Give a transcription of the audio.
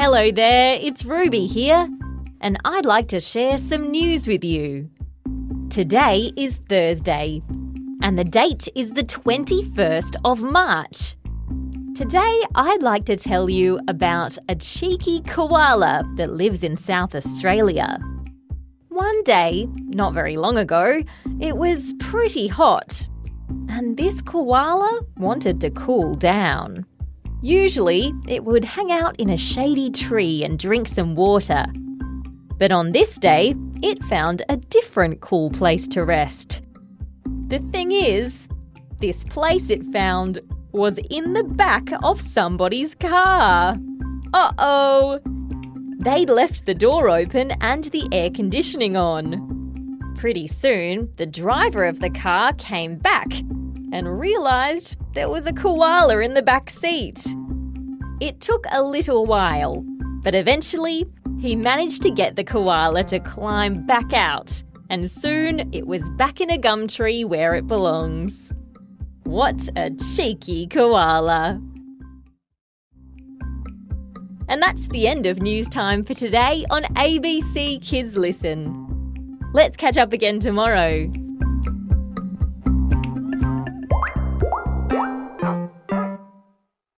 Hello there, it's Ruby here, and I'd like to share some news with you. Today is Thursday, and the date is the 21st of March. Today, I'd like to tell you about a cheeky koala that lives in South Australia. One day, not very long ago, it was pretty hot, and this koala wanted to cool down. Usually, it would hang out in a shady tree and drink some water. But on this day, it found a different cool place to rest. The thing is, this place it found was in the back of somebody's car. Uh oh! They'd left the door open and the air conditioning on. Pretty soon, the driver of the car came back and realised there was a koala in the back seat. It took a little while, but eventually he managed to get the koala to climb back out, and soon it was back in a gum tree where it belongs. What a cheeky koala! And that's the end of news time for today on ABC Kids Listen. Let's catch up again tomorrow.